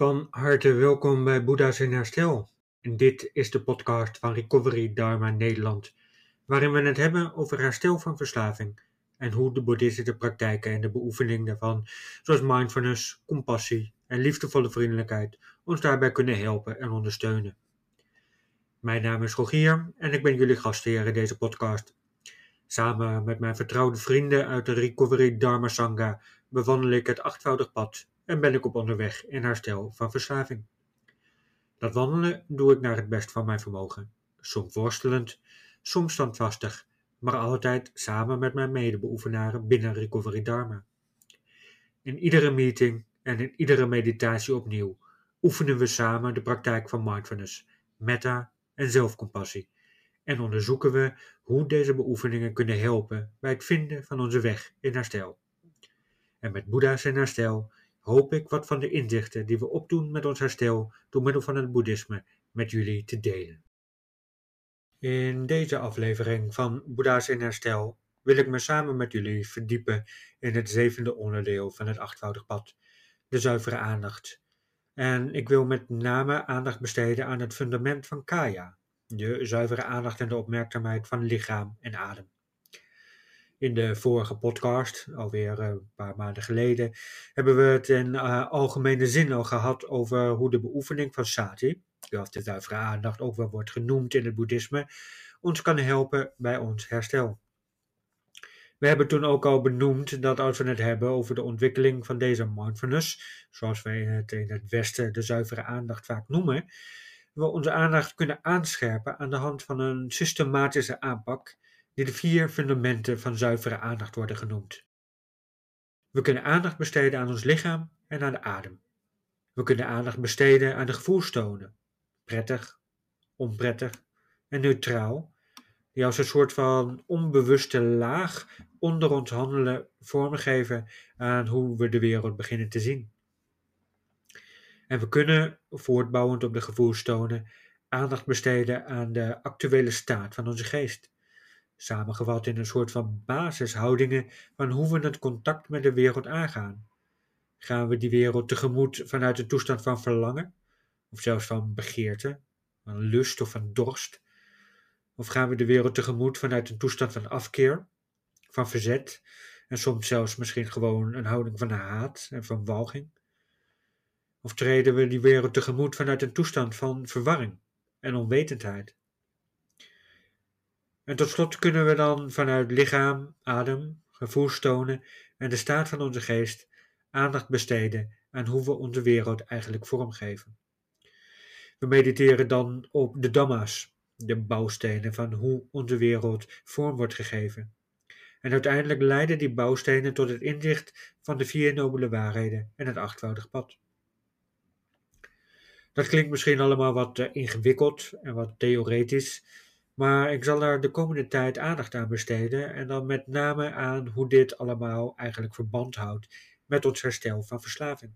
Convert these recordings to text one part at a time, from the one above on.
Van harte welkom bij Boeddha's in Herstel. Dit is de podcast van Recovery Dharma Nederland, waarin we het hebben over herstel van verslaving en hoe de boeddhistische praktijken en de beoefening daarvan, zoals mindfulness, compassie en liefdevolle vriendelijkheid, ons daarbij kunnen helpen en ondersteunen. Mijn naam is Rogier en ik ben jullie gastheer in deze podcast. Samen met mijn vertrouwde vrienden uit de Recovery Dharma Sangha bewandel ik het achtvoudig pad en ben ik op onderweg in herstel van verslaving. Dat wandelen doe ik naar het best van mijn vermogen, soms worstelend, soms standvastig, maar altijd samen met mijn medebeoefenaren binnen Recovery Dharma. In iedere meeting en in iedere meditatie opnieuw oefenen we samen de praktijk van mindfulness, metta en zelfcompassie en onderzoeken we hoe deze beoefeningen kunnen helpen bij het vinden van onze weg in herstel. En met Boeddha's in herstel hoop ik wat van de inzichten die we opdoen met ons herstel door middel van het boeddhisme met jullie te delen. In deze aflevering van Boeddha's in herstel wil ik me samen met jullie verdiepen in het zevende onderdeel van het achtvoudig pad, de zuivere aandacht. En ik wil met name aandacht besteden aan het fundament van kaya, de zuivere aandacht en de opmerkzaamheid van lichaam en adem. In de vorige podcast, alweer een paar maanden geleden, hebben we het in uh, algemene zin al gehad over hoe de beoefening van sati, zoals de zuivere aandacht ook wel wordt genoemd in het boeddhisme, ons kan helpen bij ons herstel. We hebben toen ook al benoemd dat als we het hebben over de ontwikkeling van deze mindfulness, zoals wij het in het Westen de zuivere aandacht vaak noemen, we onze aandacht kunnen aanscherpen aan de hand van een systematische aanpak die de vier fundamenten van zuivere aandacht worden genoemd. We kunnen aandacht besteden aan ons lichaam en aan de adem. We kunnen aandacht besteden aan de gevoelstonen, prettig, onprettig en neutraal, die als een soort van onbewuste laag onder ons handelen vormgeven aan hoe we de wereld beginnen te zien. En we kunnen, voortbouwend op de gevoelstonen, aandacht besteden aan de actuele staat van onze geest samengevat in een soort van basishoudingen van hoe we het contact met de wereld aangaan. Gaan we die wereld tegemoet vanuit een toestand van verlangen, of zelfs van begeerte, van lust of van dorst? Of gaan we de wereld tegemoet vanuit een toestand van afkeer, van verzet en soms zelfs misschien gewoon een houding van haat en van walging? Of treden we die wereld tegemoet vanuit een toestand van verwarring en onwetendheid? En tot slot kunnen we dan vanuit lichaam, adem, gevoelstonen en de staat van onze geest aandacht besteden aan hoe we onze wereld eigenlijk vormgeven. We mediteren dan op de Dhamma's, de bouwstenen van hoe onze wereld vorm wordt gegeven. En uiteindelijk leiden die bouwstenen tot het inzicht van de vier nobele waarheden en het achtvoudig pad. Dat klinkt misschien allemaal wat eh, ingewikkeld en wat theoretisch, maar ik zal er de komende tijd aandacht aan besteden en dan met name aan hoe dit allemaal eigenlijk verband houdt met ons herstel van verslaving.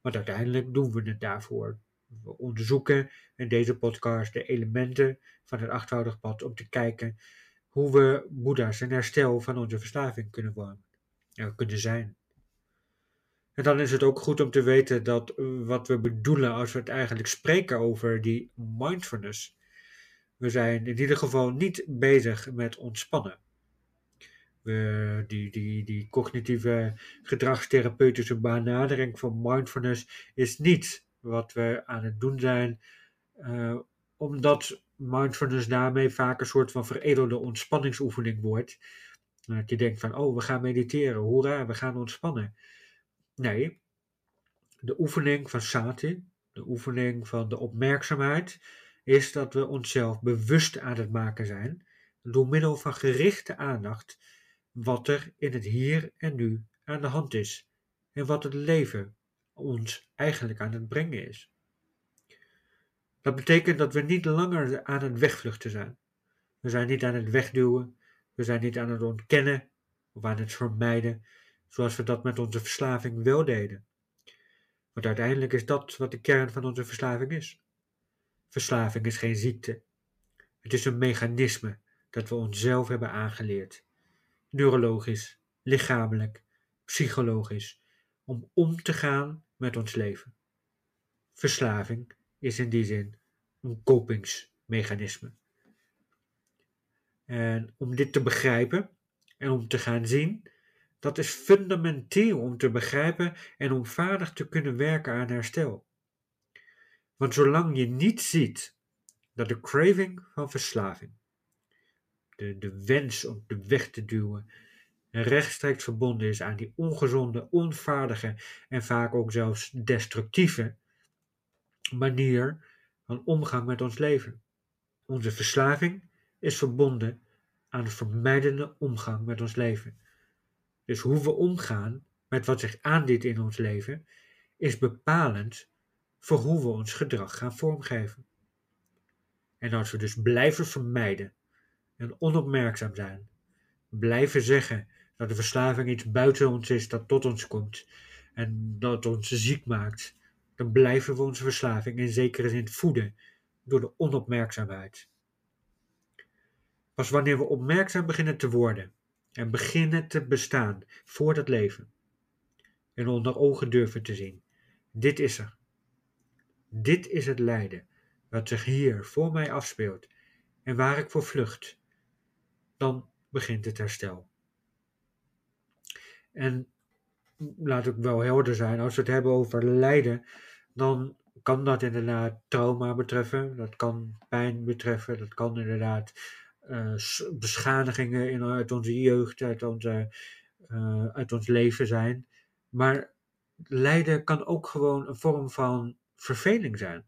Want uiteindelijk doen we het daarvoor. We onderzoeken in deze podcast de elementen van het achtvoudig pad om te kijken hoe we Boeddha's een herstel van onze verslaving kunnen worden, kunnen zijn. En dan is het ook goed om te weten dat wat we bedoelen als we het eigenlijk spreken over die mindfulness, we zijn in ieder geval niet bezig met ontspannen. We, die, die, die cognitieve gedragstherapeutische benadering van mindfulness is niet wat we aan het doen zijn, uh, omdat mindfulness daarmee vaak een soort van veredelde ontspanningsoefening wordt. Dat je denkt van, oh, we gaan mediteren, hoera, we gaan ontspannen. Nee, de oefening van sati, de oefening van de opmerkzaamheid, is dat we onszelf bewust aan het maken zijn, door middel van gerichte aandacht, wat er in het hier en nu aan de hand is en wat het leven ons eigenlijk aan het brengen is. Dat betekent dat we niet langer aan het wegvluchten zijn. We zijn niet aan het wegduwen, we zijn niet aan het ontkennen of aan het vermijden, zoals we dat met onze verslaving wel deden. Want uiteindelijk is dat wat de kern van onze verslaving is. Verslaving is geen ziekte. Het is een mechanisme dat we onszelf hebben aangeleerd. Neurologisch, lichamelijk, psychologisch, om om te gaan met ons leven. verslaving is in die zin een kopingsmechanisme. En om dit te begrijpen en om te gaan zien, dat is fundamenteel om te begrijpen en om vaardig te kunnen werken aan herstel. Want zolang je niet ziet dat de craving van verslaving, de, de wens om de weg te duwen, rechtstreeks verbonden is aan die ongezonde, onvaardige en vaak ook zelfs destructieve manier van omgang met ons leven. Onze verslaving is verbonden aan de vermijdende omgang met ons leven. Dus hoe we omgaan met wat zich aandient in ons leven, is bepalend voor hoe we ons gedrag gaan vormgeven. En als we dus blijven vermijden en onopmerkzaam zijn, blijven zeggen dat de verslaving iets buiten ons is dat tot ons komt en dat ons ziek maakt, dan blijven we onze verslaving in zekere zin voeden door de onopmerkzaamheid. Pas wanneer we opmerkzaam beginnen te worden en beginnen te bestaan voor dat leven en onder ogen durven te zien, dit is er. Dit is het lijden wat zich hier voor mij afspeelt en waar ik voor vlucht, dan begint het herstel. En laat ik wel helder zijn, als we het hebben over lijden, dan kan dat inderdaad trauma betreffen, dat kan pijn betreffen, dat kan inderdaad uh, beschadigingen in, uit onze jeugd, uit, onze, uh, uit ons leven zijn. Maar lijden kan ook gewoon een vorm van verveling zijn.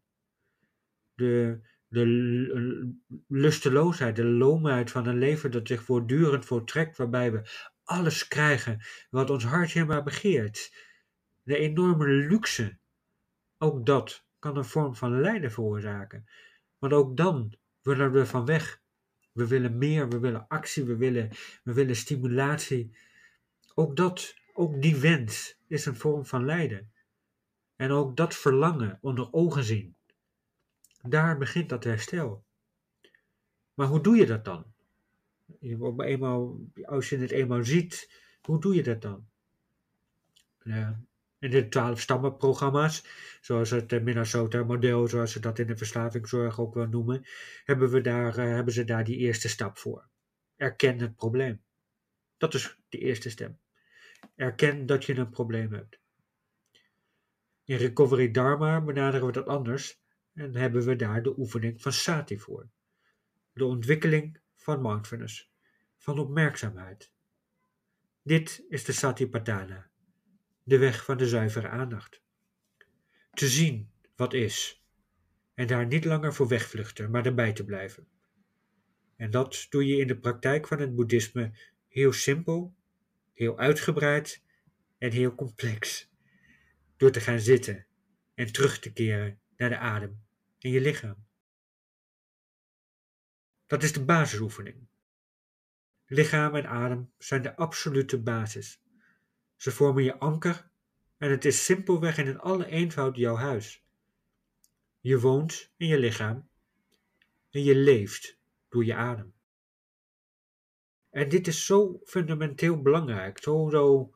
De, de lusteloosheid, de loomheid van een leven dat zich voortdurend voortrekt, waarbij we alles krijgen wat ons hartje maar begeert. De enorme luxe, ook dat kan een vorm van lijden veroorzaken. Want ook dan willen we van weg. We willen meer, we willen actie, we willen, we willen stimulatie. Ook dat, ook die wens is een vorm van lijden. En ook dat verlangen onder ogen zien. Daar begint dat herstel. Maar hoe doe je dat dan? Eenmaal, als je het eenmaal ziet, hoe doe je dat dan? In de twaalf stammenprogramma's, zoals het Minnesota-model, zoals ze dat in de verslavingszorg ook wel noemen, hebben, we daar, uh, hebben ze daar die eerste stap voor. Erken het probleem. Dat is de eerste stem. Erken dat je een probleem hebt. In Recovery Dharma benaderen we dat anders en hebben we daar de oefening van Sati voor. De ontwikkeling van mindfulness, van opmerkzaamheid. Dit is de Satipatthana, de weg van de zuivere aandacht. Te zien wat is en daar niet langer voor wegvluchten, maar erbij te blijven. En dat doe je in de praktijk van het boeddhisme heel simpel, heel uitgebreid en heel complex. Door te gaan zitten en terug te keren naar de adem in je lichaam. Dat is de basisoefening. Lichaam en adem zijn de absolute basis. Ze vormen je anker en het is simpelweg in alle eenvoud jouw huis. Je woont in je lichaam en je leeft door je adem. En dit is zo fundamenteel belangrijk, zo, zo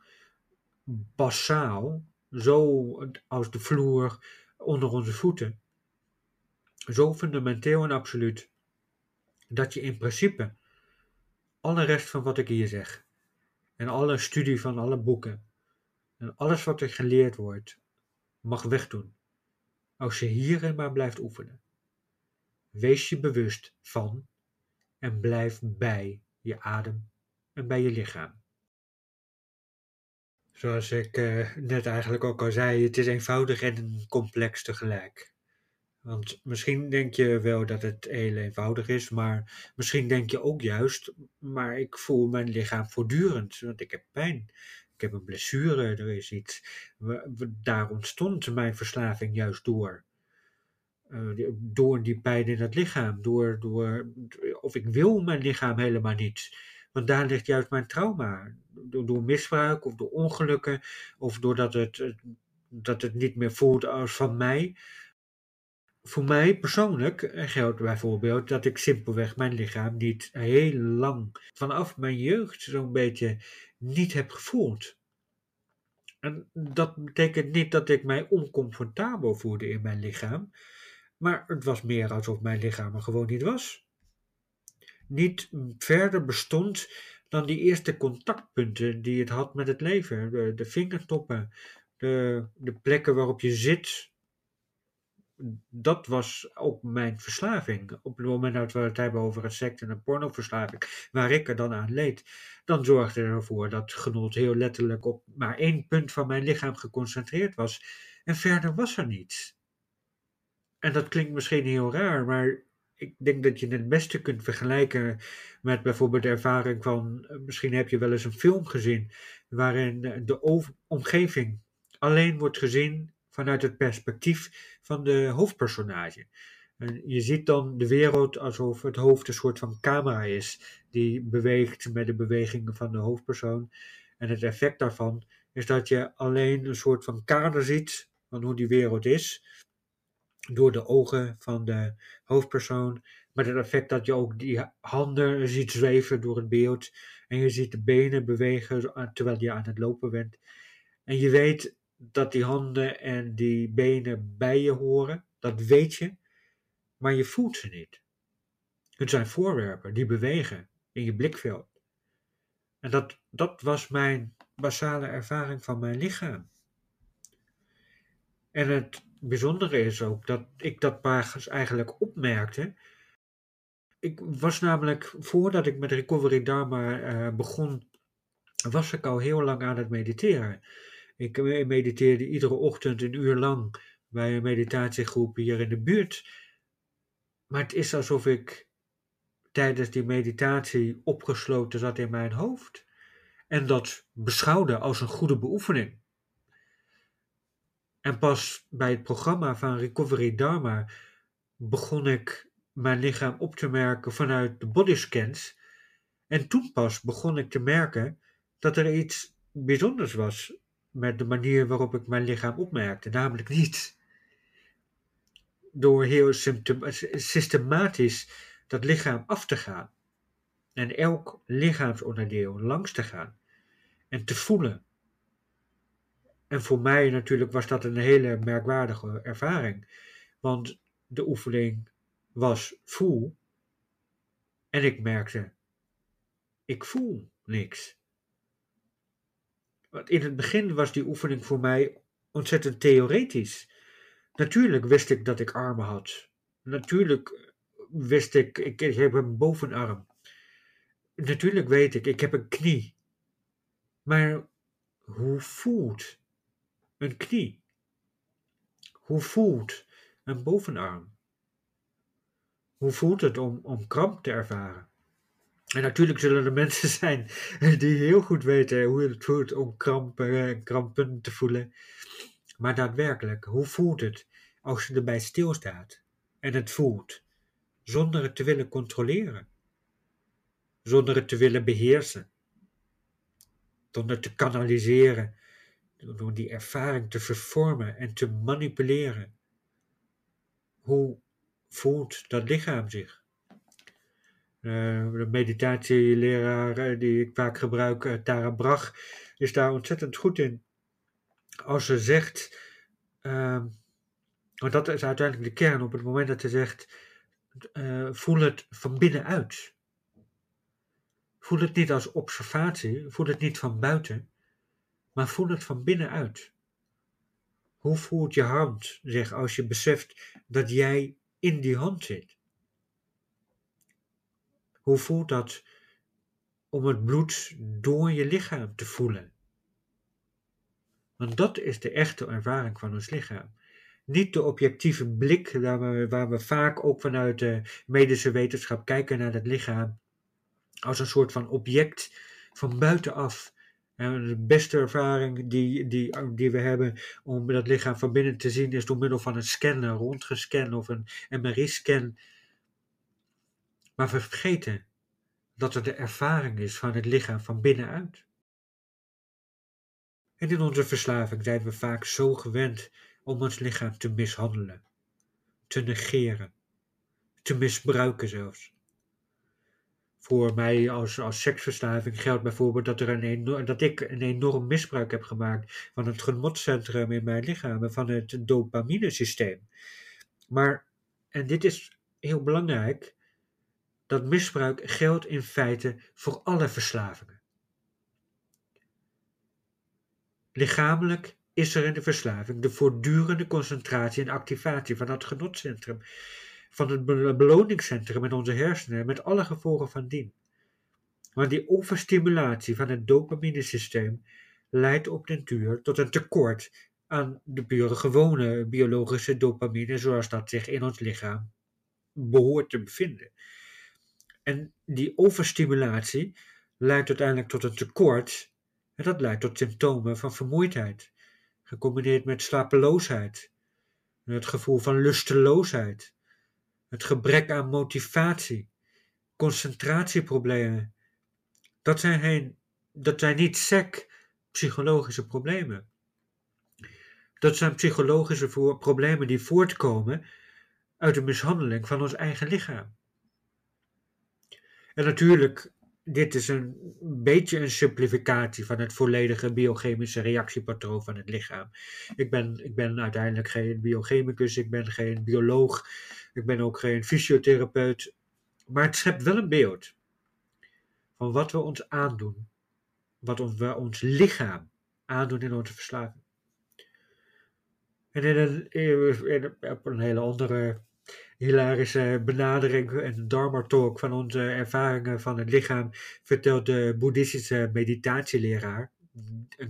basaal, zo als de vloer onder onze voeten. Zo fundamenteel en absoluut dat je in principe alle rest van wat ik hier zeg, en alle studie van alle boeken, en alles wat er geleerd wordt, mag wegdoen, als je hierin maar blijft oefenen. Wees je bewust van en blijf bij je adem en bij je lichaam. Zoals ik uh, net eigenlijk ook al zei, het is eenvoudig en complex tegelijk. Want misschien denk je wel dat het heel eenvoudig is, maar misschien denk je ook juist, maar ik voel mijn lichaam voortdurend, want ik heb pijn. Ik heb een blessure, er is iets. Daar ontstond mijn verslaving juist door. Uh, door die pijn in het lichaam. Door, door, of ik wil mijn lichaam helemaal niet. Want daar ligt juist mijn trauma. Door, door misbruik of door ongelukken. Of doordat het, dat het niet meer voelt als van mij voor mij persoonlijk geldt bijvoorbeeld dat ik simpelweg mijn lichaam niet heel lang, vanaf mijn jeugd zo'n beetje, niet heb gevoeld. En dat betekent niet dat ik mij oncomfortabel voelde in mijn lichaam, maar het was meer alsof mijn lichaam er gewoon niet was. Niet verder bestond dan die eerste contactpunten die het had met het leven. De, de vingertoppen, de, de plekken waarop je zit. Dat was ook mijn verslaving. Op het moment dat we het hebben over een sect- en een pornoverslaving, waar ik er dan aan leed, dan zorgde ervoor dat genot heel letterlijk op maar één punt van mijn lichaam geconcentreerd was. En verder was er niets. En dat klinkt misschien heel raar, maar ik denk dat je het beste kunt vergelijken met bijvoorbeeld de ervaring van, eh, misschien heb je wel eens een film gezien, waarin de omgeving alleen wordt gezien vanuit het perspectief van de hoofdpersonage. En je ziet dan de wereld alsof het hoofd een soort van camera is, die beweegt met de bewegingen van de hoofdpersoon. En het effect daarvan is dat je alleen een soort van kader ziet van hoe die wereld is, door de ogen van de hoofdpersoon. Met het effect dat je ook die handen ziet zweven door het beeld. En je ziet de benen bewegen terwijl je aan het lopen bent. En je weet dat die handen en die benen bij je horen. Dat weet je. Maar je voelt ze niet. Het zijn voorwerpen die bewegen in je blikveld. En dat, dat was mijn basale ervaring van mijn lichaam. En het bijzondere is ook dat ik dat pas eigenlijk opmerkte. Ik was namelijk, voordat ik met Recovery Dharma uh, begon, was ik al heel lang aan het mediteren. Ik mediteerde iedere ochtend een uur lang bij een meditatiegroep hier in de buurt. Maar het is alsof ik tijdens die meditatie opgesloten zat in mijn hoofd. En dat beschouwde als een goede beoefening. En pas bij het programma van Recovery Dharma begon ik mijn lichaam op te merken vanuit de bodyscans. En toen pas begon ik te merken dat er iets bijzonders was met de manier waarop ik mijn lichaam opmerkte. Namelijk niet door heel systematisch dat lichaam af te gaan. En elk lichaamsonderdeel langs te gaan. En te voelen en voor mij natuurlijk was dat een hele merkwaardige ervaring. Want de oefening was voel. En ik merkte, ik voel niks. Want in het begin was die oefening voor mij ontzettend theoretisch. Natuurlijk wist ik dat ik armen had. Natuurlijk wist ik, ik, ik heb een bovenarm. Natuurlijk weet ik, ik heb een knie. Maar hoe voelt een knie? Hoe voelt een bovenarm? Hoe voelt het om, om kramp te ervaren? En natuurlijk zullen er mensen zijn die heel goed weten hoe het voelt om krampen en krampen te voelen. Maar daadwerkelijk, hoe voelt het als je erbij stilstaat en het voelt, zonder het te willen controleren, zonder het te willen beheersen, zonder te kanaliseren door die ervaring te vervormen en te manipuleren. Hoe voelt dat lichaam zich? Uh, de meditatieleraar eh, die ik vaak gebruik, uh, Tara Brach, is daar ontzettend goed in. Als ze zegt, uh, want dat is uiteindelijk de kern, op het moment dat ze zegt, voel het van binnenuit. Voel het niet als observatie, voel het niet van buiten, maar voel het van binnenuit. Hoe voelt je hand zich als je beseft dat jij in die hand zit? Hoe voelt dat om het bloed door je lichaam te voelen? Want dat is de echte ervaring van ons lichaam. Niet de objectieve blik waar we, waar we vaak ook vanuit de medische wetenschap kijken naar het lichaam als een soort van object van buitenaf en de beste ervaring die, die, die we hebben om dat lichaam van binnen te zien is door middel van een scan, een röntgenscan of een MRI-scan. Maar we vergeten dat het de ervaring is van het lichaam van binnenuit. En in onze verslaving zijn we vaak zo gewend om ons lichaam te mishandelen, te negeren, te misbruiken zelfs. Voor mij als, als seksverslaving geldt bijvoorbeeld dat, er een enorm, dat ik een enorm misbruik heb gemaakt van het genotcentrum in mijn lichaam en van het dopaminesysteem. Maar, en dit is heel belangrijk, dat misbruik geldt in feite voor alle verslavingen. Lichamelijk is er in de verslaving de voortdurende concentratie en activatie van het genotcentrum, van het beloningscentrum in onze hersenen, met alle gevolgen van dien. Maar die overstimulatie van het dopaminesysteem leidt op den duur tot een tekort aan de pure gewone biologische dopamine, zoals dat zich in ons lichaam behoort te bevinden. En die overstimulatie leidt uiteindelijk tot een tekort en dat leidt tot symptomen van vermoeidheid, gecombineerd met slapeloosheid, het gevoel van lusteloosheid, het gebrek aan motivatie, concentratieproblemen. Dat zijn, geen, dat zijn niet sec psychologische problemen. Dat zijn psychologische problemen die voortkomen uit de mishandeling van ons eigen lichaam. En natuurlijk dit is een beetje een simplificatie van het volledige biochemische reactiepatroon van het lichaam. Ik ben, ik ben uiteindelijk geen biochemicus, ik ben geen bioloog, ik ben ook geen fysiotherapeut. Maar het schept wel een beeld van wat we ons aandoen, wat ons, we ons lichaam aandoen in onze verslaving. En in een, op een hele andere hilarische benadering en Dharma talk van onze ervaringen van het lichaam vertelt de boeddhistische meditatieleraar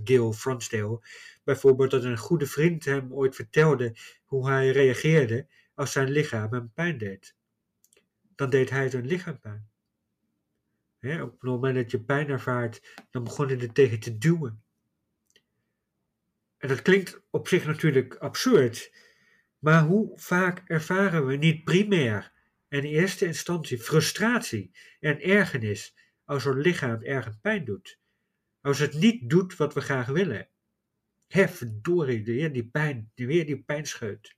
Gil Fronsdale bijvoorbeeld dat een goede vriend hem ooit vertelde hoe hij reageerde als zijn lichaam hem pijn deed. Dan deed hij zijn lichaam pijn. op het moment dat je pijn ervaart, dan begon hij er tegen te duwen. En dat klinkt op zich natuurlijk absurd, maar hoe vaak ervaren we niet primair en in eerste instantie frustratie en ergernis als ons lichaam ergens pijn doet? Als het niet doet wat we graag willen. Hé, verdorie, weer die pijn, weer die pijnscheut.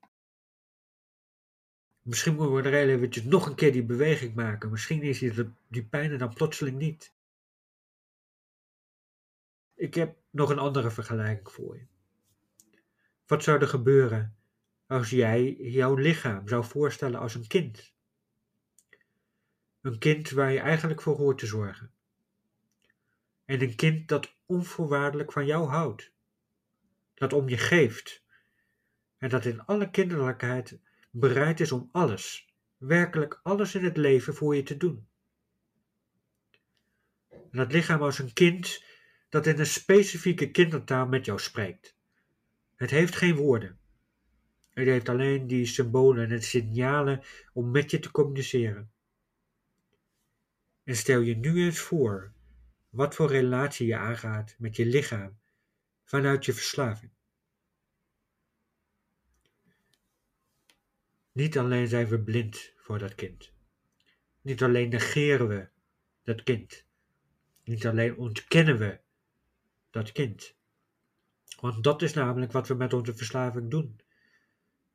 Misschien er heel eventjes nog een keer die beweging maken. Misschien is die, die pijn er dan plotseling niet. Ik heb nog een andere vergelijking voor je. Wat zou er gebeuren als jij jouw lichaam zou voorstellen als een kind. Een kind waar je eigenlijk voor hoort te zorgen. En een kind dat onvoorwaardelijk van jou houdt. Dat om je geeft. En dat in alle kinderlijkheid bereid is om alles, werkelijk alles in het leven voor je te doen. En dat lichaam als een kind dat in een specifieke kindertaal met jou spreekt. Het heeft geen woorden. Het heeft alleen die symbolen en signalen om met je te communiceren. En stel je nu eens voor wat voor relatie je aangaat met je lichaam vanuit je verslaving. Niet alleen zijn we blind voor dat kind. Niet alleen negeren we dat kind. Niet alleen ontkennen we dat kind. Want dat is namelijk wat we met onze verslaving doen.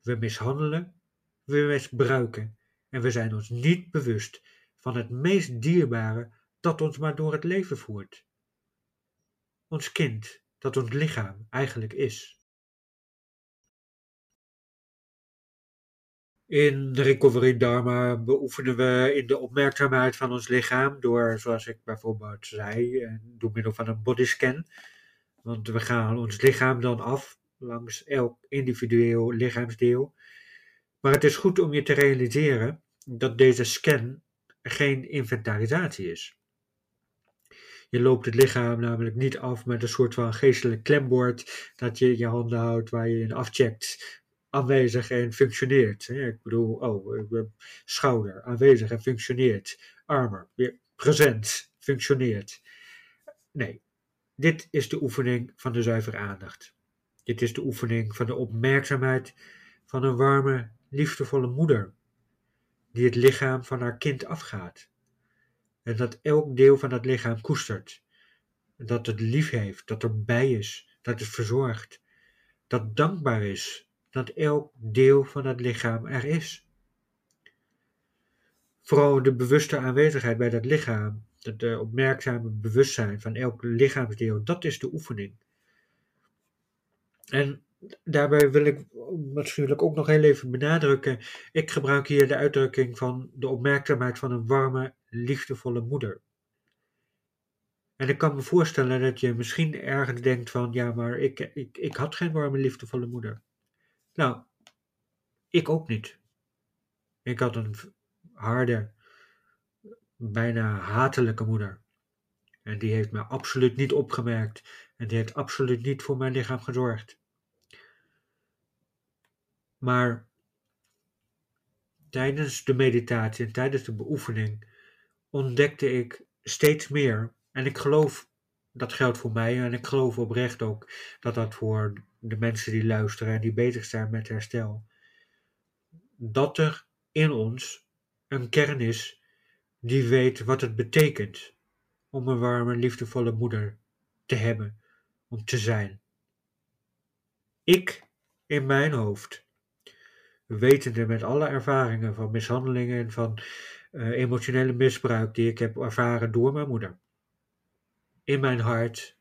We mishandelen, we misbruiken en we zijn ons niet bewust van het meest dierbare dat ons maar door het leven voert. Ons kind, dat ons lichaam eigenlijk is. In Recovery Dharma beoefenen we in de opmerkzaamheid van ons lichaam door, zoals ik bijvoorbeeld zei, door middel van een bodyscan. Want we gaan ons lichaam dan af langs elk individueel lichaamsdeel. Maar het is goed om je te realiseren dat deze scan geen inventarisatie is. Je loopt het lichaam namelijk niet af met een soort van geestelijk klembord dat je je handen houdt waar je in afcheckt aanwezig en functioneert. Ik bedoel, oh, schouder, aanwezig en functioneert. Armer, weer present, functioneert. Nee, dit is de oefening van de zuivere aandacht. Dit is de oefening van de opmerkzaamheid van een warme, liefdevolle moeder, die het lichaam van haar kind afgaat. En dat elk deel van dat lichaam koestert. Dat het lief heeft, dat erbij is, dat het verzorgt. Dat dankbaar is dat elk deel van het lichaam er is. vooral de bewuste aanwezigheid bij dat lichaam, het uh, opmerkzame bewustzijn van elk lichaamsdeel, dat is de oefening. En daarbij wil ik natuurlijk ook nog heel even benadrukken, ik gebruik hier de uitdrukking van de opmerkzaamheid van een warme, liefdevolle moeder. En ik kan me voorstellen dat je misschien ergens denkt van, ja, maar ik, ik, ik had geen warme, liefdevolle moeder. Nou, ik ook niet. Ik had een harde, bijna hatelijke moeder. En die heeft me absoluut niet opgemerkt. En die heeft absoluut niet voor mijn lichaam gezorgd. Maar tijdens de meditatie en tijdens de beoefening ontdekte ik steeds meer en ik geloof, dat geldt voor mij en ik geloof oprecht ook dat dat voor de mensen die luisteren en die bezig zijn met herstel, dat er in ons een kern is die weet wat het betekent om een warme, liefdevolle moeder te hebben, om te zijn. Ik in mijn hoofd, wetende met alle ervaringen van mishandelingen en van uh, emotionele misbruik die ik heb ervaren door mijn moeder, in mijn hart,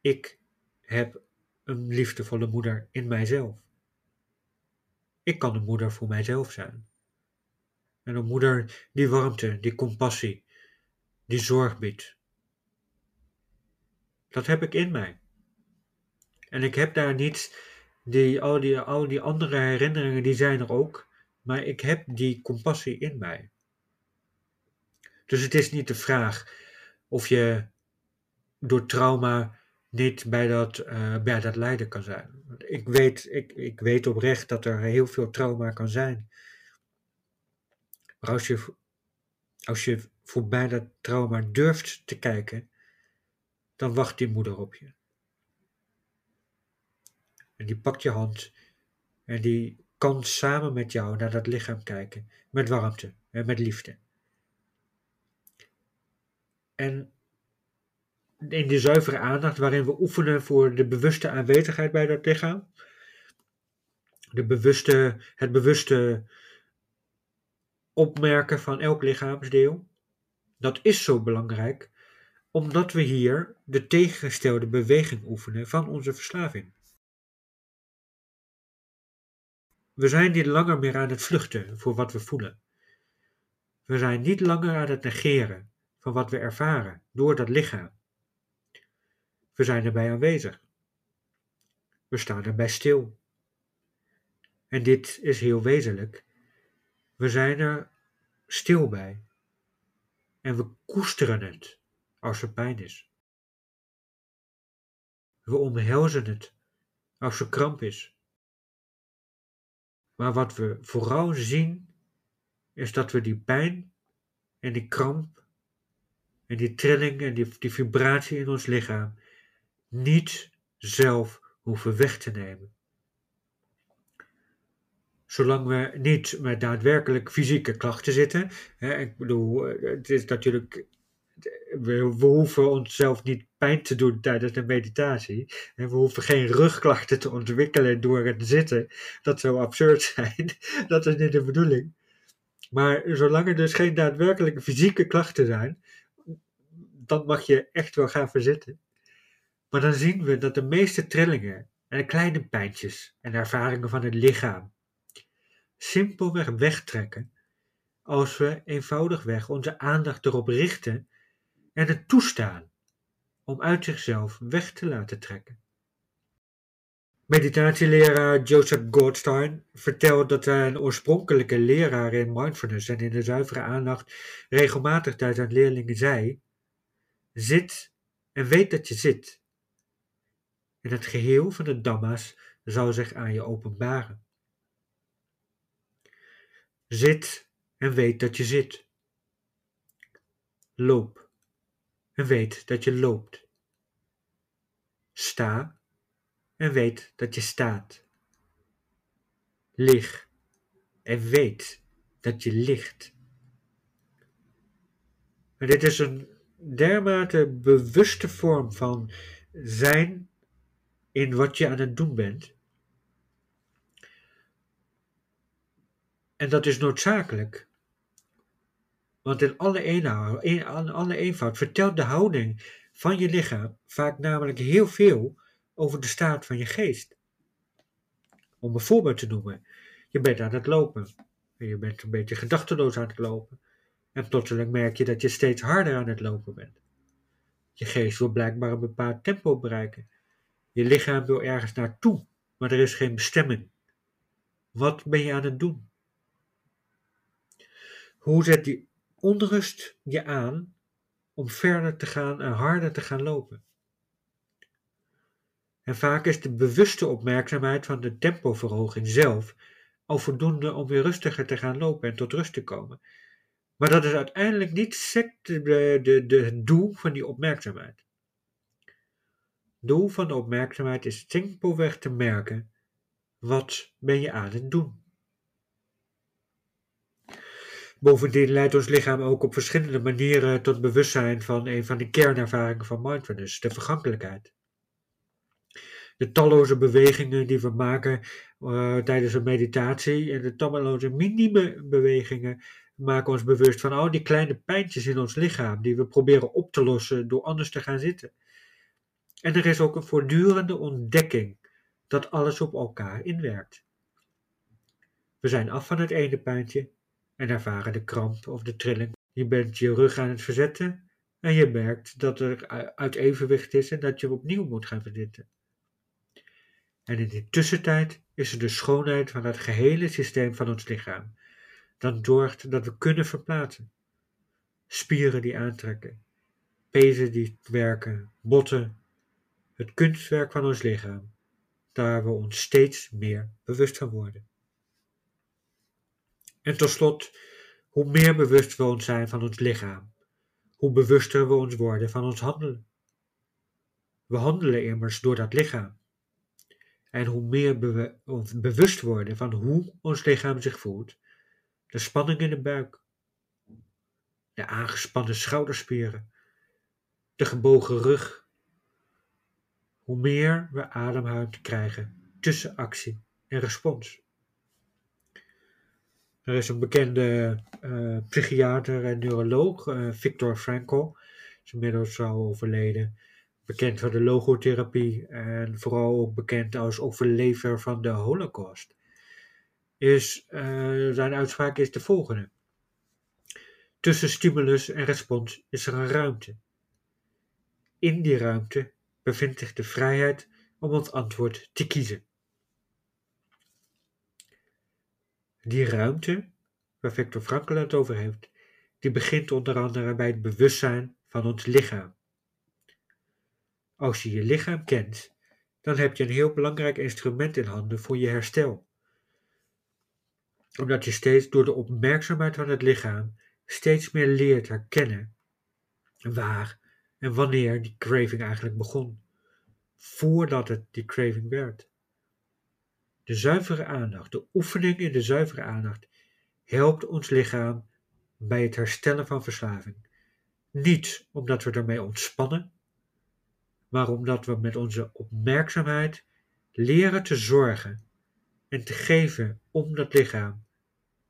ik heb een liefdevolle moeder in mijzelf. Ik kan een moeder voor mijzelf zijn. En een moeder die warmte, die compassie, die zorg biedt. Dat heb ik in mij. En ik heb daar niet die, al, die, al die andere herinneringen, die zijn er ook, maar ik heb die compassie in mij. Dus het is niet de vraag of je door trauma niet bij dat, uh, bij dat lijden kan zijn. Ik weet, ik, ik weet oprecht dat er heel veel trauma kan zijn. Maar als je, als je voorbij dat trauma durft te kijken, dan wacht die moeder op je. En die pakt je hand en die kan samen met jou naar dat lichaam kijken, met warmte en met liefde. En in de zuivere aandacht waarin we oefenen voor de bewuste aanwezigheid bij dat lichaam. De bewuste, het bewuste opmerken van elk lichaamsdeel. Dat is zo belangrijk, omdat we hier de tegengestelde beweging oefenen van onze verslaving. We zijn niet langer meer aan het vluchten voor wat we voelen. We zijn niet langer aan het negeren van wat we ervaren door dat lichaam. We zijn erbij aanwezig. We staan erbij stil. En dit is heel wezenlijk. We zijn er stil bij. En we koesteren het als er pijn is. We omhelzen het als er kramp is. Maar wat we vooral zien, is dat we die pijn en die kramp en die trilling en die, vibratie in ons lichaam niet zelf hoeven weg te nemen. Zolang we niet met daadwerkelijk fysieke klachten zitten. Hè, ik bedoel, het is natuurlijk. We, hoeven onszelf niet pijn te doen tijdens de meditatie. En we hoeven geen rugklachten te ontwikkelen door het zitten. Dat zou absurd zijn. Dat is niet de bedoeling. Maar zolang er dus geen daadwerkelijke fysieke klachten zijn, dan mag je echt wel gaan verzitten. Maar dan zien we dat de meeste trillingen en kleine pijntjes en ervaringen van het lichaam simpelweg wegtrekken als we eenvoudigweg onze aandacht erop richten en het toestaan om uit zichzelf weg te laten trekken. Meditatieleraar Joseph Goldstein vertelt dat een oorspronkelijke leraar in mindfulness en in de zuivere aandacht regelmatig tegen zijn leerlingen zei: Zit en weet dat je zit en het geheel van de Dhamma's zal zich aan je openbaren. Zit en weet dat je zit. Loop en weet dat je loopt. Sta en weet dat je staat. Lig en weet dat je ligt. En dit is een dermate bewuste vorm van zijn in wat je aan het doen bent. En dat is noodzakelijk Want in alle, alle eenvoud vertelt de houding van je lichaam vaak namelijk heel veel over de staat van je geest. Om een voorbeeld te noemen, je bent aan het lopen. En je bent een beetje gedachteloos aan het lopen. En plotseling merk je dat je steeds harder aan het lopen bent. Je geest wil blijkbaar een bepaald tempo bereiken. Je lichaam wil ergens naartoe, maar er is geen bestemming. Wat ben je aan het doen? Hoe zet die onrust je aan om verder te gaan en harder te gaan lopen? En vaak is de bewuste opmerkzaamheid van de tempoverhoging zelf al voldoende om weer rustiger te gaan lopen en tot rust te komen. Maar dat is uiteindelijk niet het doel van die opmerkzaamheid. Doel van de opmerkzaamheid is simpelweg te merken: wat ben je aan het doen? Bovendien leidt ons lichaam ook op verschillende manieren tot bewustzijn van een van de kernervaringen van mindfulness, de vergankelijkheid de talloze bewegingen die we maken uh, tijdens een meditatie en de talloze minime bewegingen maken ons bewust van al die kleine pijntjes in ons lichaam die we proberen op te lossen door anders te gaan zitten. En er is ook een voortdurende ontdekking dat alles op elkaar inwerkt. We zijn af van het ene pijntje en ervaren de kramp of de trilling. Je bent je rug aan het verzetten en je merkt dat er uit evenwicht is en dat je opnieuw moet gaan verzitten. En in de tussentijd is er de schoonheid van het gehele systeem van ons lichaam, dat zorgt dat we kunnen verplaatsen. Spieren die aantrekken, pezen die werken, botten, het kunstwerk van ons lichaam, daar we ons steeds meer bewust van worden. En tot slot, hoe meer bewust we ons zijn van ons lichaam, hoe bewuster we ons worden van ons handelen. We handelen immers door dat lichaam. En hoe meer we ons bewust worden van hoe ons lichaam zich voelt, de spanning in de buik, de aangespannen schouderspieren, de gebogen rug, hoe meer we ademruimte krijgen tussen actie en respons. Er is een bekende uh, psychiater en neuroloog, uh, Viktor Frankl, is inmiddels al overleden bekend voor de logotherapie en vooral ook bekend als overlever van de Holocaust, is, uh, zijn uitspraak is de volgende. Tussen stimulus en respons is er een ruimte. In die ruimte bevindt zich de vrijheid om ons antwoord te kiezen. Die ruimte, waar Victor Frankl het over heeft, die begint onder andere bij het bewustzijn van ons lichaam. Als je je lichaam kent, dan heb je een heel belangrijk instrument in handen voor je herstel. Omdat je steeds door de opmerkzaamheid van het lichaam steeds meer leert herkennen waar en wanneer die craving eigenlijk begon, voordat het die craving werd. De zuivere aandacht, de oefening in de zuivere aandacht, helpt ons lichaam bij het herstellen van verslaving. Niet omdat we ermee ontspannen, maar omdat we met onze opmerkzaamheid leren te zorgen en te geven om dat lichaam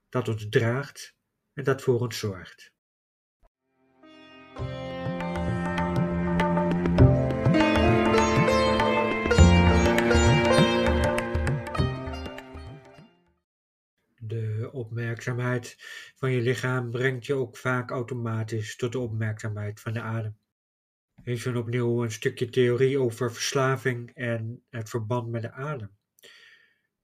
dat ons draagt en dat voor ons zorgt. Opmerkzaamheid van je lichaam brengt je ook vaak automatisch tot de opmerkzaamheid van de adem. Even opnieuw een stukje theorie over verslaving en het verband met de adem.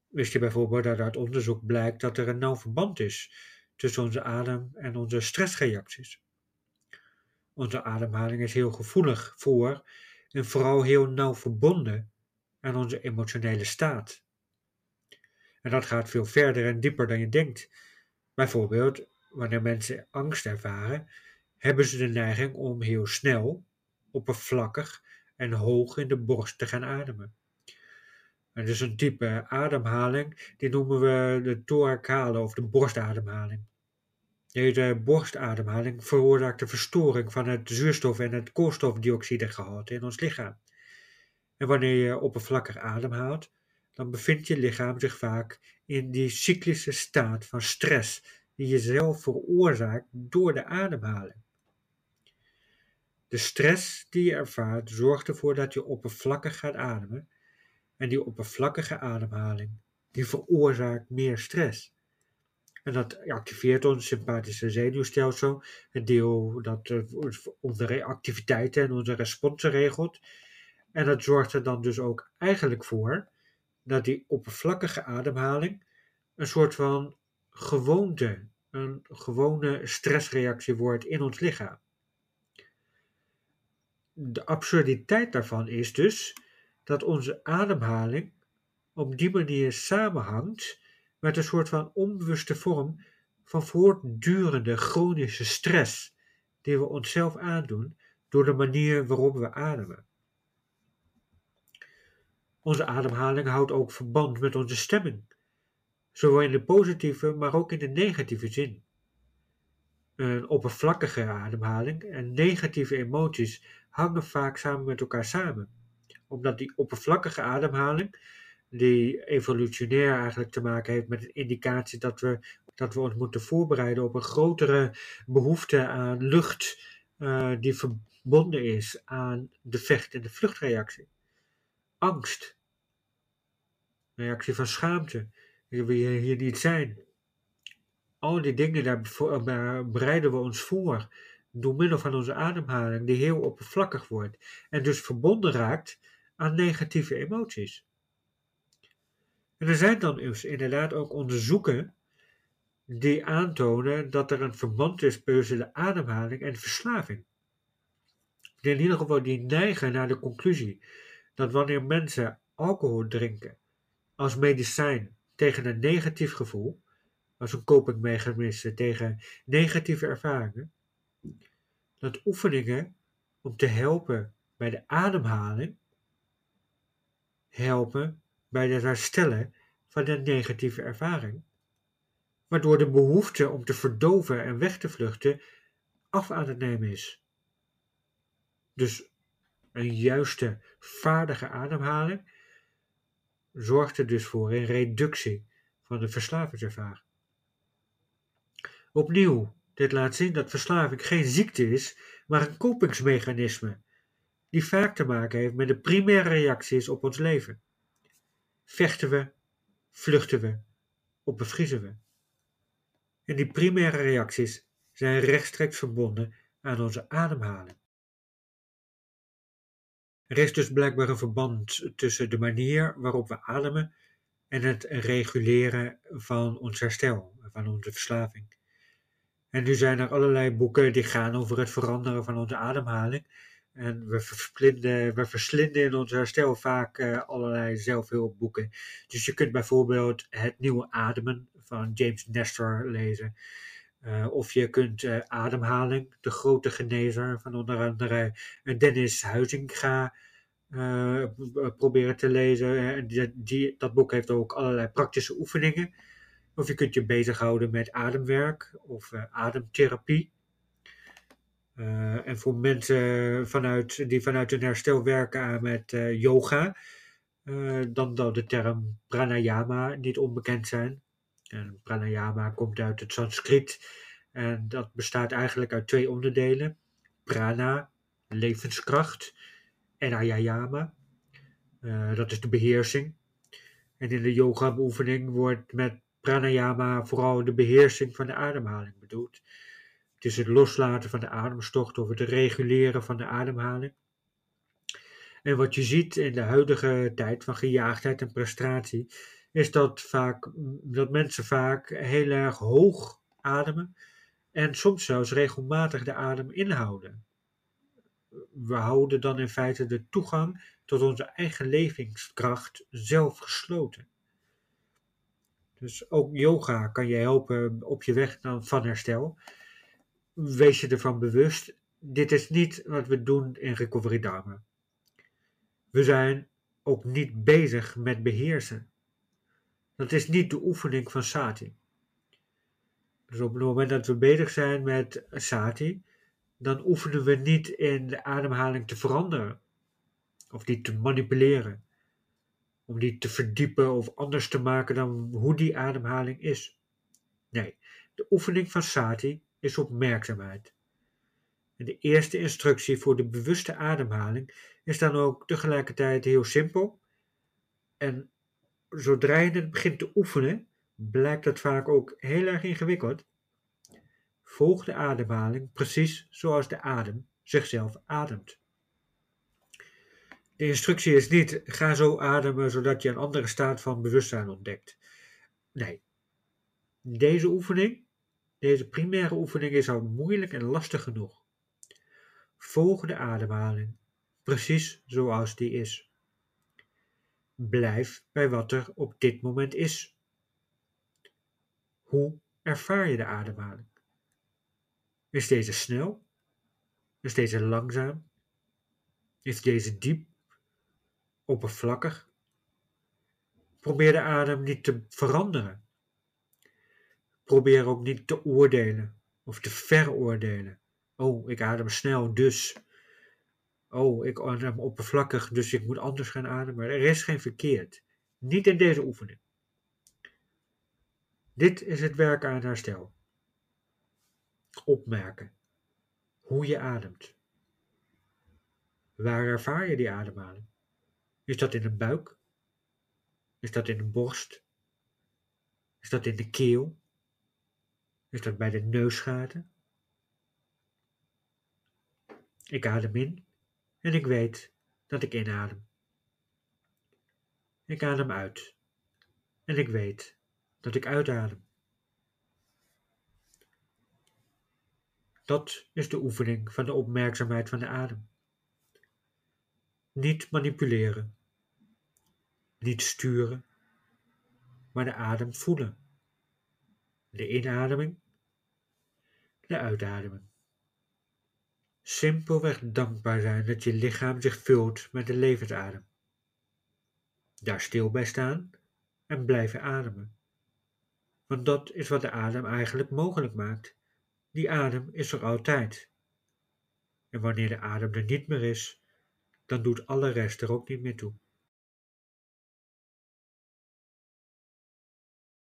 Wist je bijvoorbeeld dat uit onderzoek blijkt dat er een nauw verband is tussen onze adem en onze stressreacties? Onze ademhaling is heel gevoelig voor en vooral heel nauw verbonden aan onze emotionele staat. En dat gaat veel verder en dieper dan je denkt. Bijvoorbeeld, wanneer mensen angst ervaren, hebben ze de neiging om heel snel oppervlakkig en hoog in de borst te gaan ademen. En dus een type ademhaling, die noemen we de thorakale of de borstademhaling. Deze borstademhaling veroorzaakt de verstoring van het zuurstof- en het koolstofdioxidegehalte in ons lichaam. En wanneer je oppervlakkig ademhaalt, dan bevindt je lichaam zich vaak in die cyclische staat van stress, die je zelf veroorzaakt door de ademhaling. De stress die je ervaart zorgt ervoor dat je oppervlakkig gaat ademen en die oppervlakkige ademhaling die veroorzaakt meer stress. En dat activeert ons sympathische zenuwstelsel, het deel dat onze reactiviteiten en onze responsen regelt. En dat zorgt er dan dus ook eigenlijk voor dat die oppervlakkige ademhaling een soort van gewoonte, een gewone stressreactie wordt in ons lichaam. De absurditeit daarvan is dus dat onze ademhaling op die manier samenhangt met een soort van onbewuste vorm van voortdurende chronische stress die we onszelf aandoen door de manier waarop we ademen. Onze ademhaling houdt ook verband met onze stemming, zowel in de positieve maar ook in de negatieve zin. Een oppervlakkige ademhaling en negatieve emoties hangen vaak samen met elkaar samen, omdat die oppervlakkige ademhaling die evolutionair eigenlijk te maken heeft met een indicatie dat we, dat we ons moeten voorbereiden op een grotere behoefte aan lucht uh, die verbonden is aan de vecht- en de vluchtreactie. Angst, reactie van schaamte, ik wil hier niet zijn. Al die dingen, daar bereiden we ons voor door middel van onze ademhaling, die heel oppervlakkig wordt en dus verbonden raakt aan negatieve emoties. En er zijn dan dus inderdaad ook onderzoeken die aantonen dat er een verband is tussen de ademhaling en verslaving. In ieder geval die neigen naar de conclusie dat wanneer mensen alcohol drinken als medicijn tegen een negatief gevoel, als een copingmechanisme tegen negatieve ervaringen, dat oefeningen om te helpen bij de ademhaling helpen bij het herstellen van de negatieve ervaring, waardoor de behoefte om te verdoven en weg te vluchten af aan het nemen is. Dus een juiste, vaardige ademhaling zorgt er dus voor een reductie van de verslavingservaring. Opnieuw, dit laat zien dat verslaving geen ziekte is, maar een kopingsmechanisme, die vaak te maken heeft met de primaire reacties op ons leven. Vechten we, vluchten we of bevriezen we? En die primaire reacties zijn rechtstreeks verbonden aan onze ademhaling. Er is dus blijkbaar een verband tussen de manier waarop we ademen en het reguleren van ons herstel, van onze verslaving. En nu zijn er allerlei boeken die gaan over het veranderen van onze ademhaling. En we, verslinden, we verslinden in ons herstel vaak uh, allerlei zelfhulpboeken. Dus je kunt bijvoorbeeld Het Nieuwe Ademen van James Nestor lezen. Uh, of je kunt uh, Ademhaling, de grote genezer van onder andere Dennis Huizinga, proberen te lezen. Die, dat boek heeft ook allerlei praktische oefeningen. Of je kunt je bezighouden met ademwerk of ademtherapie. En voor mensen vanuit, die vanuit hun herstel werken aan met yoga, dan zal de term pranayama niet onbekend zijn. En pranayama komt uit het Sanskriet en dat bestaat eigenlijk uit twee onderdelen. Prana, levenskracht, en ayayama, dat is de beheersing. En in de yoga-oefening wordt met pranayama vooral de beheersing van de ademhaling bedoeld. Het is het loslaten van de ademstocht of het reguleren van de ademhaling. En wat je ziet in de huidige tijd van gejaagdheid en prestatie, is dat, vaak, dat mensen vaak heel erg hoog ademen en soms zelfs regelmatig de adem inhouden. We houden dan in feite de toegang tot onze eigen levingskracht zelf gesloten. Dus ook yoga kan je helpen op je weg van herstel wees je ervan bewust, dit is niet wat we doen in Recovery Dharma. We zijn ook niet bezig met beheersen. Dat is niet de oefening van sati. Dus op het moment dat we bezig zijn met sati, dan oefenen we niet in de ademhaling te veranderen. Of die te manipuleren. Om die te verdiepen of anders te maken dan hoe die ademhaling is. Nee, De oefening van sati is opmerkzaamheid. En de eerste instructie voor de bewuste ademhaling is dan ook tegelijkertijd heel simpel. En zodra je het begint te oefenen, blijkt dat vaak ook heel erg ingewikkeld. Volg de ademhaling precies zoals de adem zichzelf ademt. De instructie is niet ga zo ademen zodat je een andere staat van bewustzijn ontdekt. Nee. Deze oefening, deze primaire oefening is al moeilijk en lastig genoeg. Volg de ademhaling, precies zoals die is. Blijf bij wat er op dit moment is. Hoe ervaar je de ademhaling? Is deze snel? Is deze langzaam? Is deze diep? Oppervlakkig? Probeer de adem niet te veranderen. Probeer ook niet te oordelen of te veroordelen. Oh, ik adem snel, dus. Oh, ik adem oppervlakkig, dus ik moet anders gaan ademen. Er is geen verkeerd. Niet in deze oefening. Dit is het werk aan herstel. Opmerken hoe je ademt. Waar ervaar je die ademhaling? Is dat in de buik? Is dat in de borst? Is dat in de keel? Is dat bij de neusgaten? Ik adem in en ik weet dat ik inadem. Ik adem uit en ik weet dat ik uitadem. Dat is de oefening van de opmerkzaamheid van de adem. Niet manipuleren, niet sturen, maar de adem voelen. De inademing, de uitademing. Simpelweg dankbaar zijn dat je lichaam zich vult met de levensadem. Daar stil bij staan en blijven ademen. Want dat is wat de adem eigenlijk mogelijk maakt. Die adem is er altijd. En wanneer de adem er niet meer is, dan doet alle rest er ook niet meer toe.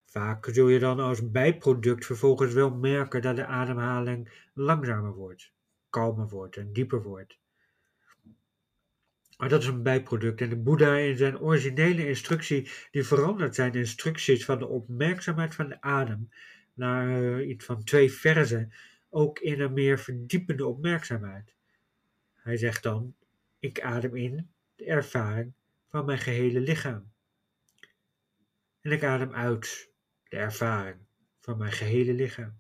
Vaak zul je dan als bijproduct vervolgens wel merken dat de ademhaling langzamer wordt, kalmer wordt en dieper wordt. Maar dat is een bijproduct en de Boeddha in zijn originele instructie, die verandert zijn instructies van de opmerkzaamheid van de adem naar iets van twee verzen, ook in een meer verdiepende opmerkzaamheid. Hij zegt dan, ik adem in de ervaring van mijn gehele lichaam. En ik adem uit de ervaring van mijn gehele lichaam.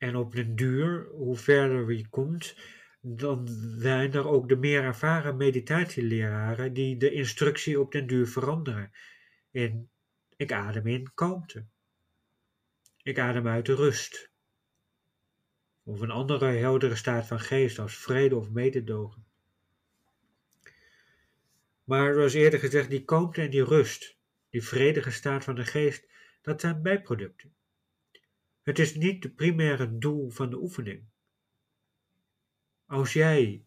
En op den duur, hoe verder je komt, dan zijn er ook de meer ervaren meditatieleraren die de instructie op den duur veranderen. In ik adem in kalmte. Ik adem uit de rust. Of een andere heldere staat van geest als vrede of mededogen. Maar zoals eerder gezegd, die kalmte en die rust, die vredige staat van de geest, dat zijn bijproducten. Het is niet het primaire doel van de oefening. Als jij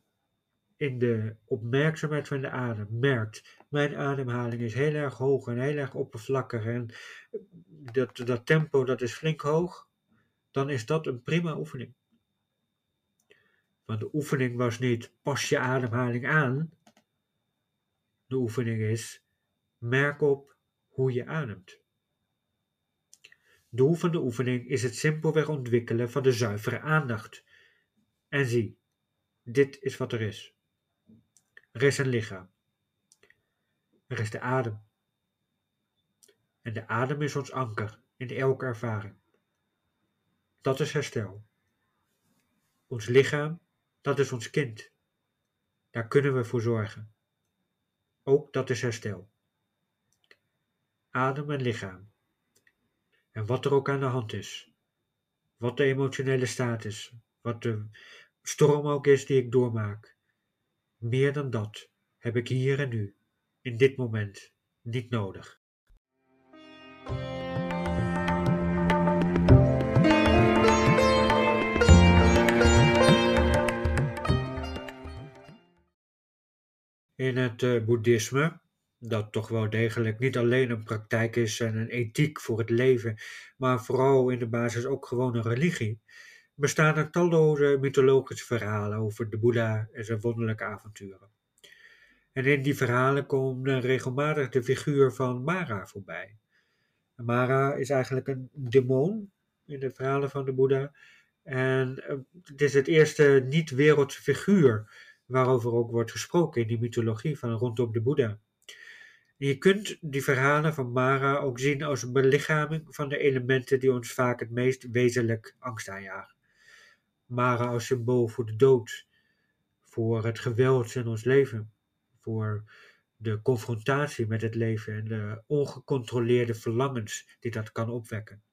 in de opmerkzaamheid van de adem merkt, mijn ademhaling is heel erg hoog en heel erg oppervlakkig en dat, dat tempo dat is flink hoog, dan is dat een prima oefening. Want de oefening was niet pas je ademhaling aan. De oefening is merk op hoe je ademt. Doel van de oefening is het simpelweg ontwikkelen van de zuivere aandacht. En zie, dit is wat er is. Er is een lichaam. Er is de adem. En de adem is ons anker in elke ervaring. Dat is herstel. Ons lichaam, dat is ons kind. Daar kunnen we voor zorgen. Ook dat is herstel. Adem en lichaam. En wat er ook aan de hand is. Wat de emotionele staat is. Wat de storm ook is die ik doormaak. Meer dan dat heb ik hier en nu, in dit moment, niet nodig. In het uh, boeddhisme, dat toch wel degelijk niet alleen een praktijk is en een ethiek voor het leven, maar vooral in de basis ook gewoon een religie, bestaan er talloze mythologische verhalen over de Boeddha en zijn wonderlijke avonturen. En in die verhalen komt regelmatig de figuur van Mara voorbij. Mara is eigenlijk een demon in de verhalen van de Boeddha. En eh, het is het eerste niet-wereldse figuur waarover ook wordt gesproken in die mythologie van rondom de Boeddha. Je kunt die verhalen van Mara ook zien als een belichaming van de elementen die ons vaak het meest wezenlijk angst aanjagen. Mara als symbool voor de dood, voor het geweld in ons leven, voor de confrontatie met het leven en de ongecontroleerde verlangens die dat kan opwekken.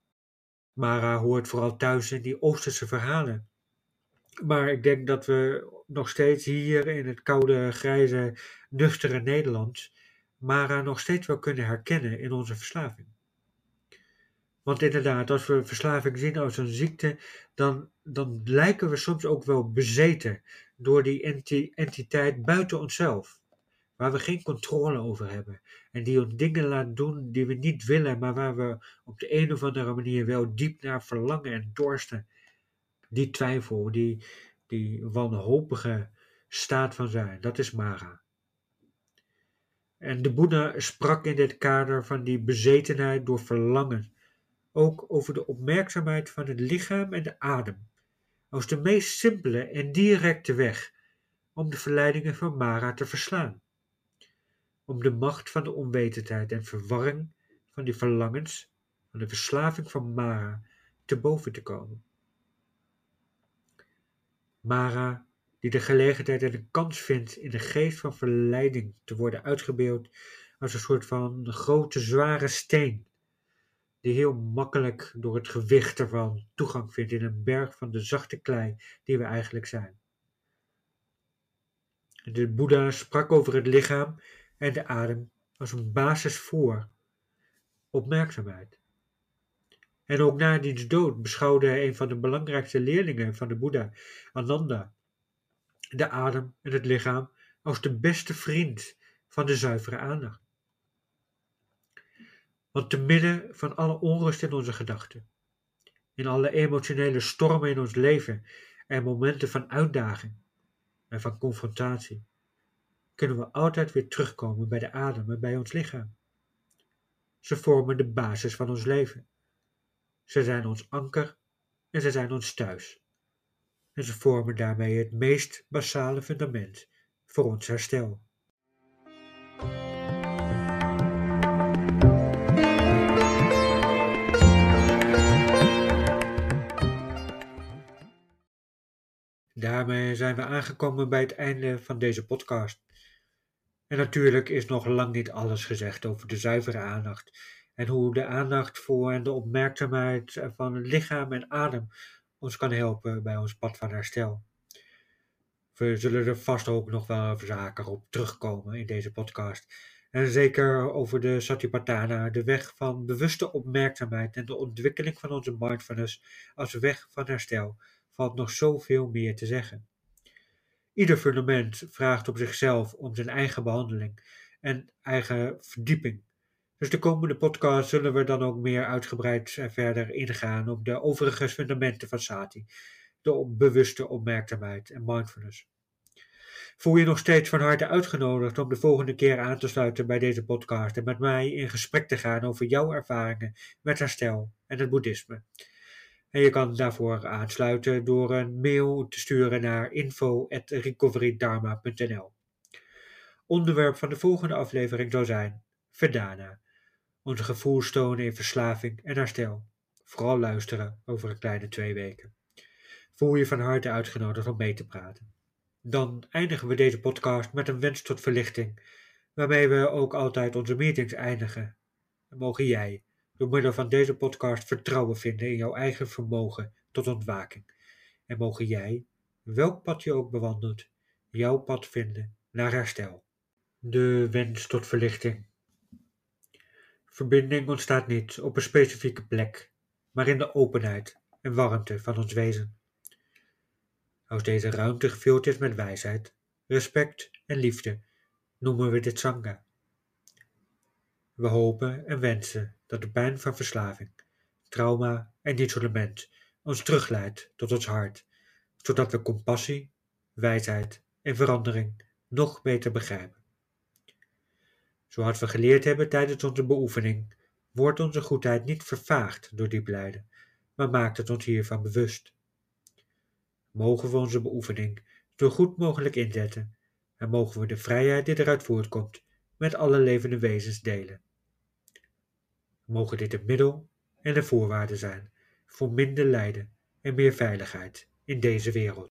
Mara hoort vooral thuis in die Oosterse verhalen. Maar ik denk dat we nog steeds hier in het koude, grijze, nuchtere Nederland Mara nog steeds wel kunnen herkennen in onze verslaving. Want inderdaad, als we verslaving zien als een ziekte, dan, dan lijken we soms ook wel bezeten door die entiteit buiten onszelf waar we geen controle over hebben. En die ons dingen laat doen die we niet willen, maar waar we op de een of andere manier wel diep naar verlangen en dorsten. Die twijfel, die, die wanhopige staat van zijn, dat is Mara. En de Boeddha sprak in dit kader van die bezetenheid door verlangen, ook over de opmerkzaamheid van het lichaam en de adem, als de meest simpele en directe weg om de verleidingen van Mara te verslaan om de macht van de onwetendheid en verwarring van die verlangens, van de verslaving van Mara, te boven te komen. Mara, die de gelegenheid en de kans vindt in de geest van verleiding te worden uitgebeeld als een soort van grote zware steen, die heel makkelijk door het gewicht ervan toegang vindt in een berg van de zachte klei die we eigenlijk zijn. De Boeddha sprak over het lichaam en de adem als een basis voor opmerkzaamheid. En ook na diens dood beschouwde een van de belangrijkste leerlingen van de Boeddha, Ananda, de adem en het lichaam als de beste vriend van de zuivere aandacht. Want te midden van alle onrust in onze gedachten, in alle emotionele stormen in ons leven en momenten van uitdaging en van confrontatie, kunnen we altijd weer terugkomen bij de adem en bij ons lichaam. Ze vormen de basis van ons leven. Ze zijn ons anker en ze zijn ons thuis. En ze vormen daarmee het meest basale fundament voor ons herstel. Daarmee zijn we aangekomen bij het einde van deze podcast. En natuurlijk is nog lang niet alles gezegd over de zuivere aandacht en hoe de aandacht voor en de opmerkzaamheid van lichaam en adem ons kan helpen bij ons pad van herstel. We zullen er vast ook nog wel zaken op terugkomen in deze podcast. En zeker over de Satipatthana, de weg van bewuste opmerkzaamheid en de ontwikkeling van onze mindfulness als weg van herstel, valt nog zoveel meer te zeggen. Ieder fundament vraagt op zichzelf om zijn eigen behandeling en eigen verdieping. Dus de komende podcast zullen we dan ook meer uitgebreid verder ingaan op de overige fundamenten van Sati, de bewuste opmerkzaamheid en mindfulness. Voel je nog steeds van harte uitgenodigd om de volgende keer aan te sluiten bij deze podcast en met mij in gesprek te gaan over jouw ervaringen met herstel en het boeddhisme. En je kan daarvoor aansluiten door een mail te sturen naar info.recoverydharma.nl. Onderwerp van de volgende aflevering zal zijn Verdana, onze gevoelstonen in verslaving en herstel. Vooral luisteren over een kleine twee weken. Voel je van harte uitgenodigd om mee te praten. Dan eindigen we deze podcast met een wens tot verlichting, waarmee we ook altijd onze meetings eindigen. En mogen jij door middel van deze podcast vertrouwen vinden in jouw eigen vermogen tot ontwaking. En mogen jij, welk pad je ook bewandelt, jouw pad vinden naar herstel. De wens tot verlichting. Verbinding ontstaat niet op een specifieke plek, maar in de openheid en warmte van ons wezen. Als deze ruimte gevuld is met wijsheid, respect en liefde, noemen we dit Sangha. We hopen en wensen dat de pijn van verslaving, trauma en isolement ons terugleidt tot ons hart, zodat we compassie, wijsheid en verandering nog beter begrijpen. Zoals we geleerd hebben tijdens onze beoefening, wordt onze goedheid niet vervaagd door diep lijden, maar maakt het ons hiervan bewust. Mogen we onze beoefening zo goed mogelijk inzetten en mogen we de vrijheid die eruit voortkomt met alle levende wezens delen. Mogen dit het middel en de voorwaarde zijn voor minder lijden en meer veiligheid in deze wereld.